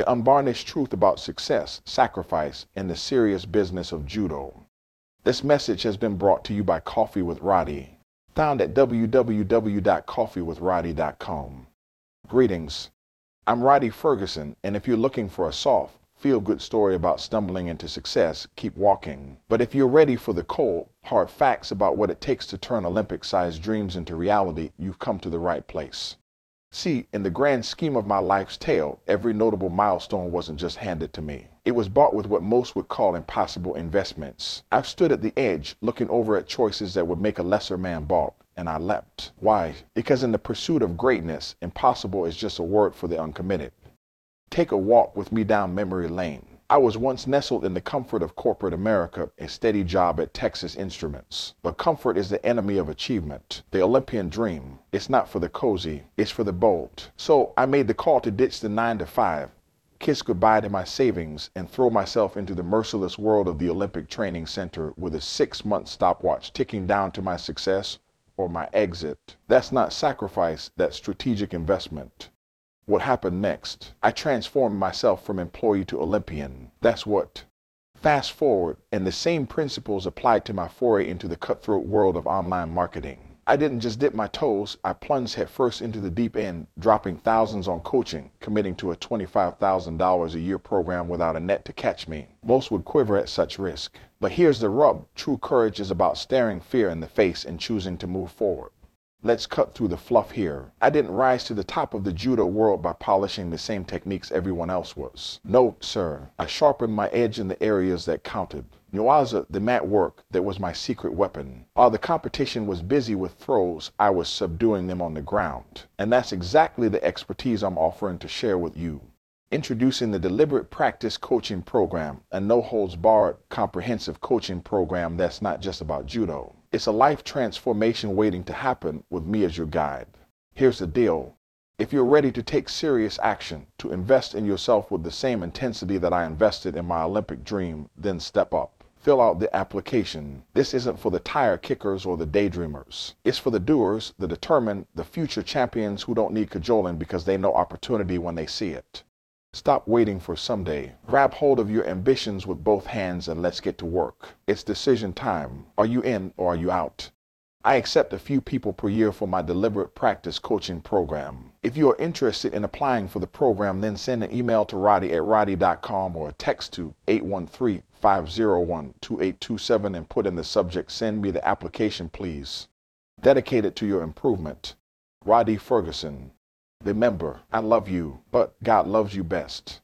the unvarnished truth about success, sacrifice, and the serious business of judo. This message has been brought to you by Coffee with Rhadi, found at www.coffeewithrhadi.com. Greetings. I'm Rhadi Ferguson, and if you're looking for a soft, feel good story about stumbling into success, keep walking. But if you're ready for the cold, hard facts about what it takes to turn Olympic sized dreams into reality, you've come to the right place. See, in the grand scheme of my life's tale, every notable milestone wasn't just handed to me. It was bought with what most would call impossible investments. I've stood at the edge, looking over at choices that would make a lesser man balk, and I leapt. Why? Because in the pursuit of greatness, impossible is just a word for the uncommitted. Take a walk with me down memory lane. I was once nestled in the comfort of corporate America, a steady job at Texas Instruments. But comfort is the enemy of achievement. The Olympian dream. It's not for the cozy, it's for the bold. So I made the call to ditch the nine to five, kiss goodbye to my savings, and throw myself into the merciless world of the Olympic Training Center with a six month stopwatch ticking down to my success or my exit. That's not sacrifice, that's strategic investment. What happened next? I transformed myself from employee to Olympian. That's what. Fast forward, and the same principles applied to my foray into the cutthroat world of online marketing. I didn't just dip my toes, I plunged headfirst into the deep end, dropping thousands on coaching, committing to a $25,000 a year program without a net to catch me. Most would quiver at such risk. But here's the rub true courage is about staring fear in the face and choosing to move forward. Let's cut through the fluff here. I didn't rise to the top of the judo world by polishing the same techniques everyone else was. No, sir. I sharpened my edge in the areas that counted. Newaza, the mat work, that was my secret weapon. While the competition was busy with throws, I was subduing them on the ground. And that's exactly the expertise I'm offering to share with you. Introducing the Deliberate Practice Coaching Program, a no holds barred, comprehensive coaching program that's not just about judo. It's a life transformation waiting to happen with me as your guide. Here's the deal. If you're ready to take serious action, to invest in yourself with the same intensity that I invested in my Olympic dream, then step up. Fill out the application. This isn't for the tire kickers or the daydreamers. It's for the doers, the determined, the future champions who don't need cajoling because they know opportunity when they see it. Stop waiting for someday. Grab hold of your ambitions with both hands and let's get to work. It's decision time. Are you in or are you out? I accept a few people per year for my deliberate practice coaching program. If you are interested in applying for the program, then send an email to Rhadi at Rhadi.com or text to 813 501 2827 and put in the subject Send me the application, please. Dedicated to your improvement. Rhadi Ferguson. Remember, I love you, but God loves you best.